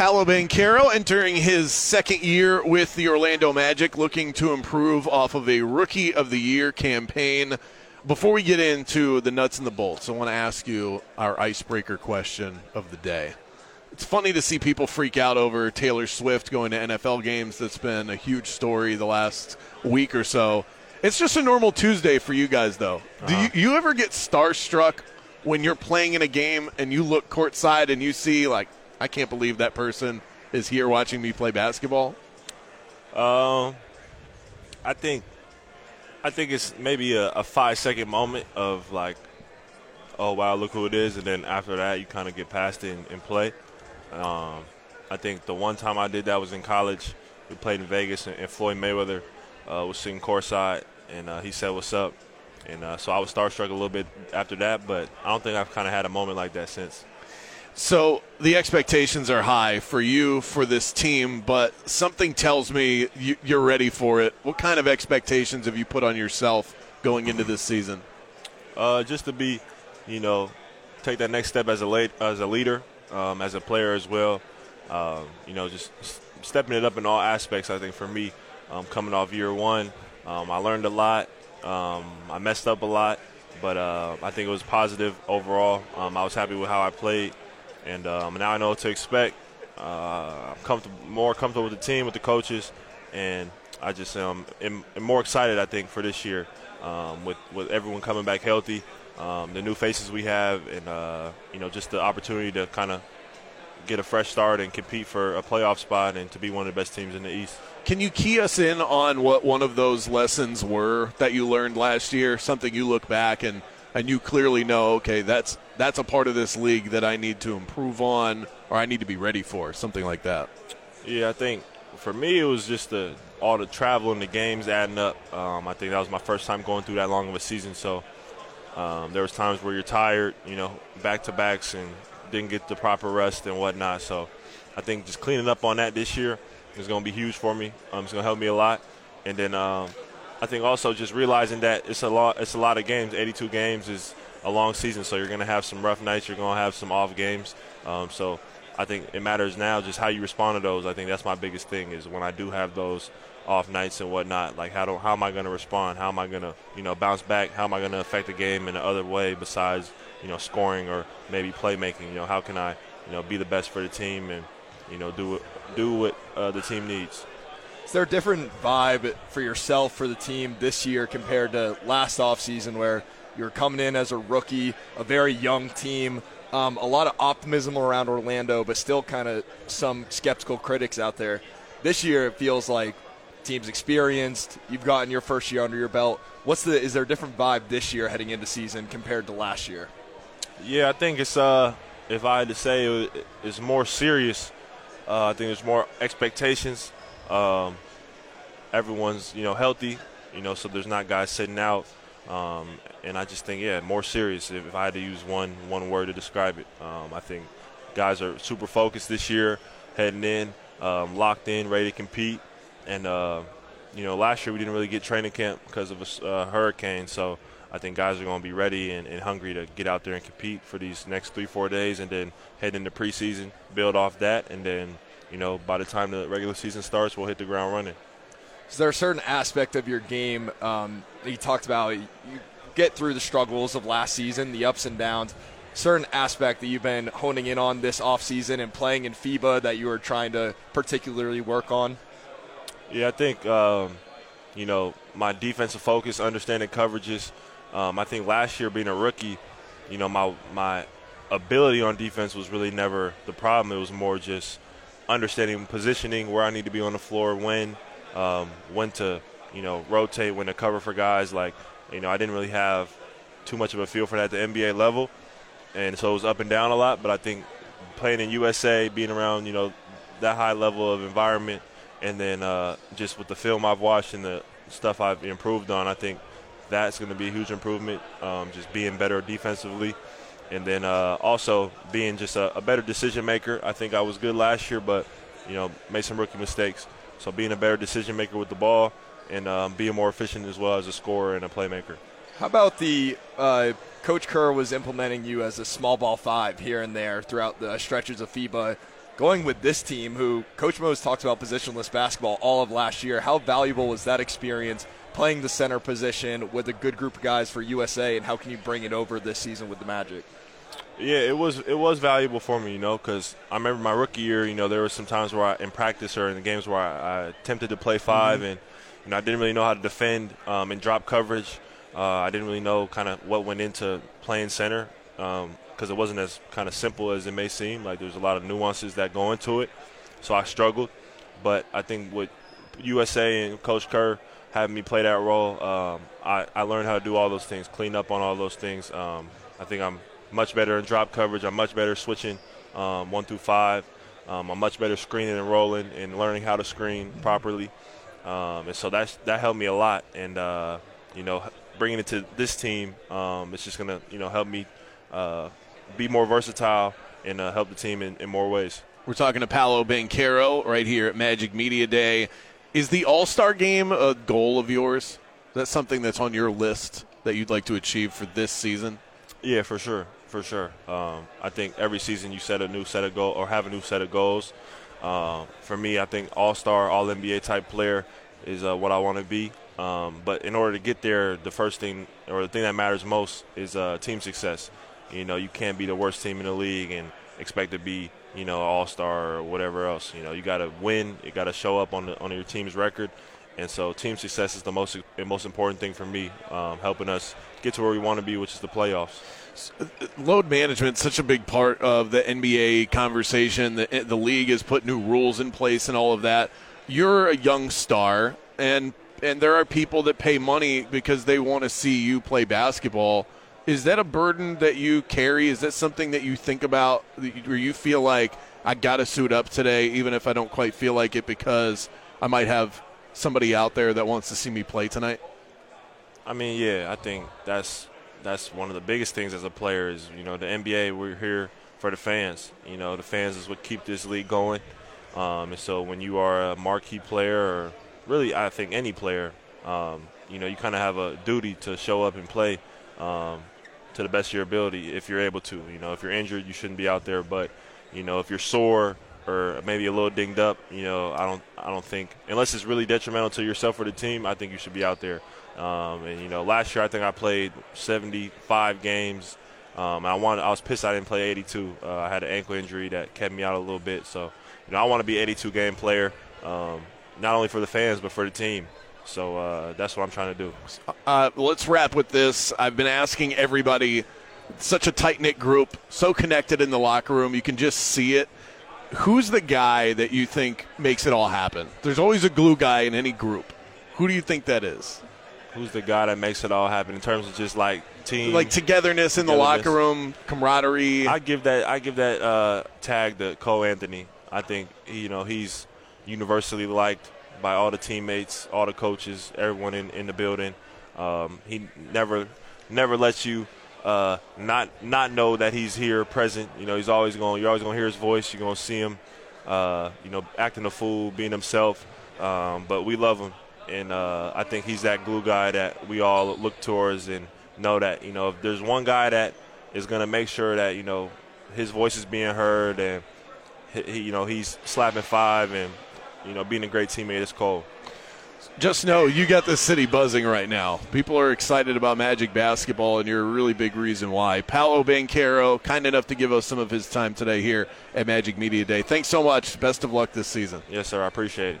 Paolo Banchero entering his second year with the Orlando Magic, looking to improve off of a Rookie of the Year campaign. Before we get into the nuts and the bolts, I want to ask you our icebreaker question of the day. It's funny to see people freak out over Taylor Swift going to NFL games. That's been a huge story the last week or so. It's just a normal Tuesday for you guys, though. Do uh-huh. you, you ever get starstruck when you're playing in a game and you look courtside and you see, like, I can't believe that person is here watching me play basketball? Um, I think, I think it's maybe a, a five second moment of like, oh wow, look who it is, and then after that you kind of get past it and, and play. Um, I think the one time I did that was in college. We played in Vegas, and, and Floyd Mayweather uh, was sitting courtside, and uh, he said, "What's up?" And uh, so I was starstruck a little bit after that, but I don't think I've kind of had a moment like that since. So the expectations are high for you, for this team, but something tells me you, you're ready for it. What kind of expectations have you put on yourself going into this season? Uh, just to be, you know, take that next step as a late, as a leader, um, as a player as well. Um, you know, just stepping it up in all aspects. I think for me, um, coming off year one, um, I learned a lot. Um, I messed up a lot, but uh, I think it was positive overall. Um, I was happy with how I played, and um, now I know what to expect. Uh, I'm comfortable, more comfortable with the team, with the coaches, and I just um, am, am more excited. I think for this year, um, with with everyone coming back healthy, um, the new faces we have, and uh, you know just the opportunity to kind of get a fresh start and compete for a playoff spot and to be one of the best teams in the East. Can you key us in on what one of those lessons were that you learned last year? Something you look back and, and you clearly know, okay, that's that's a part of this league that I need to improve on or I need to be ready for, something like that. Yeah, I think for me it was just the all the travel and the games adding up. Um, I think that was my first time going through that long of a season, so um, there was times where you're tired, you know, back to backs and didn't get the proper rest and whatnot. So I think just cleaning up on that this year is going to be huge for me. Um, it's going to help me a lot. And then um, I think also just realizing that it's a lot. It's a lot of games. 82 games is a long season, so you're going to have some rough nights. You're going to have some off games. Um, so I think it matters now just how you respond to those. I think that's my biggest thing is when I do have those off nights and whatnot. Like how do how am I going to respond? How am I going to you know bounce back? How am I going to affect the game in another way besides you know scoring or maybe playmaking? You know how can I you know be the best for the team and you know do what do what uh, the team needs. Is there a different vibe for yourself for the team this year compared to last offseason where you were coming in as a rookie, a very young team, um, a lot of optimism around Orlando, but still kind of some skeptical critics out there. This year, it feels like team's experienced. You've gotten your first year under your belt. What's the? Is there a different vibe this year heading into season compared to last year? Yeah, I think it's uh, if I had to say, it's more serious. Uh, I think there's more expectations. Um, everyone's you know healthy, you know, so there's not guys sitting out. Um, and I just think, yeah, more serious. If, I had to use one one word to describe it, um, I think guys are super focused this year, heading in, um, locked in, ready to compete. And uh, you know, last year we didn't really get training camp because of a uh, hurricane, so I think guys are going to be ready and, and hungry to get out there and compete for these next three, four days, and then head into preseason, build off that, and then you know, by the time the regular season starts, we'll hit the ground running. Is there a certain aspect of your game um, that you talked about? You get through the struggles of last season, the ups and downs. Certain aspect that you've been honing in on this offseason and playing in FIBA that you are trying to particularly work on? Yeah, I think um, you know my defensive focus, understanding coverages. Um, I think last year being a rookie, you know my my ability on defense was really never the problem. It was more just understanding positioning, where I need to be on the floor, when, um, when to you know rotate, when to cover for guys. Like you know I didn't really have too much of a feel for that at the NBA level, and so it was up and down a lot. But I think playing in USA, being around you know that high level of environment, and then uh, just with the film I've watched and the stuff I've improved on, I think that's going to be a huge improvement. Um, just being better defensively, and then uh, also being just a, a better decision maker. I think I was good last year, but you know made some rookie mistakes. So being a better decision maker with the ball and um, being more efficient as well as a scorer and a playmaker. How about the uh, Coach Kerr was implementing you as a small ball five here and there throughout the stretches of FIBA. Going with this team, who Coach Mose talked about positionless basketball all of last year, how valuable was that experience playing the center position with a good group of guys for USA, and how can you bring it over this season with the Magic? Yeah, it was it was valuable for me, you know, because I remember my rookie year. You know, there were some times where I, in practice or in the games where I, I attempted to play 5 mm-hmm. and you know I didn't really know how to defend um, and drop coverage. Uh, I didn't really know kind of what went into playing center because um, it wasn't as kind of simple as it may seem. Like there's a lot of nuances that go into it, so I struggled. But I think with USA and Coach Kerr having me play that role, um, I, I learned how to do all those things, clean up on all those things. Um, I think I'm much better in drop coverage. I'm much better switching um, one through five. Um, I'm much better screening and rolling and learning how to screen properly. Um, and so that's that helped me a lot. And uh, you know, bringing it to this team, um, it's just gonna you know help me uh, be more versatile and uh, help the team in, in more ways. We're talking to Paolo Banchero right here at Magic Media Day. Is the All Star game a goal of yours? Is that something that's on your list that you'd like to achieve for this season? Yeah, for sure for sure. Um, I think every season you set a new set of goals or have a new set of goals. Um, for me, I think All Star, All NBA type player is uh, what I want to be. Um, but in order to get there, the first thing or the thing that matters most is uh, team success. You know, you can't be the worst team in the league and expect to be, you know, All Star or whatever else. You know, you got to win. You got to show up on the, on your team's record. And so, team success is the most the most important thing for me, um, helping us get to where we want to be, which is the playoffs load management is such a big part of the NBA conversation. The, the league has put new rules in place and all of that. You're a young star, and and there are people that pay money because they want to see you play basketball. Is that a burden that you carry? Is that something that you think about, where you feel like I got to suit up today, even if I don't quite feel like it, because I might have somebody out there that wants to see me play tonight? I mean, yeah, I think that's that's one of the biggest things as a player is you know the NBA we're here for the fans. You know the fans is what keep this league going. Um, and so when you are a marquee player, or really I think any player, um, you know you kind of have a duty to show up and play um, to the best of your ability if you're able to. You know if you're injured, you shouldn't be out there. But you know if you're sore or maybe a little dinged up, you know I don't I don't think unless it's really detrimental to yourself or the team, I think you should be out there. Um, and you know, last year I think I played 75 games. Um, I wanted, I was pissed I didn't play 82. Uh, I had an ankle injury that kept me out a little bit. So, you know, I want to be 82 game player, um, not only for the fans but for the team. So uh, that's what I'm trying to do. Uh, let's wrap with this. I've been asking everybody. Such a tight knit group, so connected in the locker room. You can just see it. Who's the guy that you think makes it all happen? There's always a glue guy in any group. Who do you think that is? Who's the guy that makes it all happen in terms of just like team, like togetherness, togetherness. in the locker room, camaraderie. I give that I give that uh, tag to Cole Anthony. I think you know he's universally liked by all the teammates, all the coaches, everyone in, in the building. Um, he never never lets you uh, not not know that he's here present. You know, he's always going. You're always going to hear his voice. You're going to see him. Uh, you know, acting a fool, being himself. Um, but we love him and uh, I think he's that glue guy that we all look towards and know that you know if there's one guy that is going to make sure that you know his voice is being heard and he, you know he's slapping five and you know being a great teammate is Cole. Just know you got the city buzzing right now. People are excited about Magic basketball, and you're a really big reason why. Paolo Banchero, kind enough to give us some of his time today here at Magic Media Day. Thanks so much. Best of luck this season. Yes, sir. I appreciate it.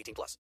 18 plus.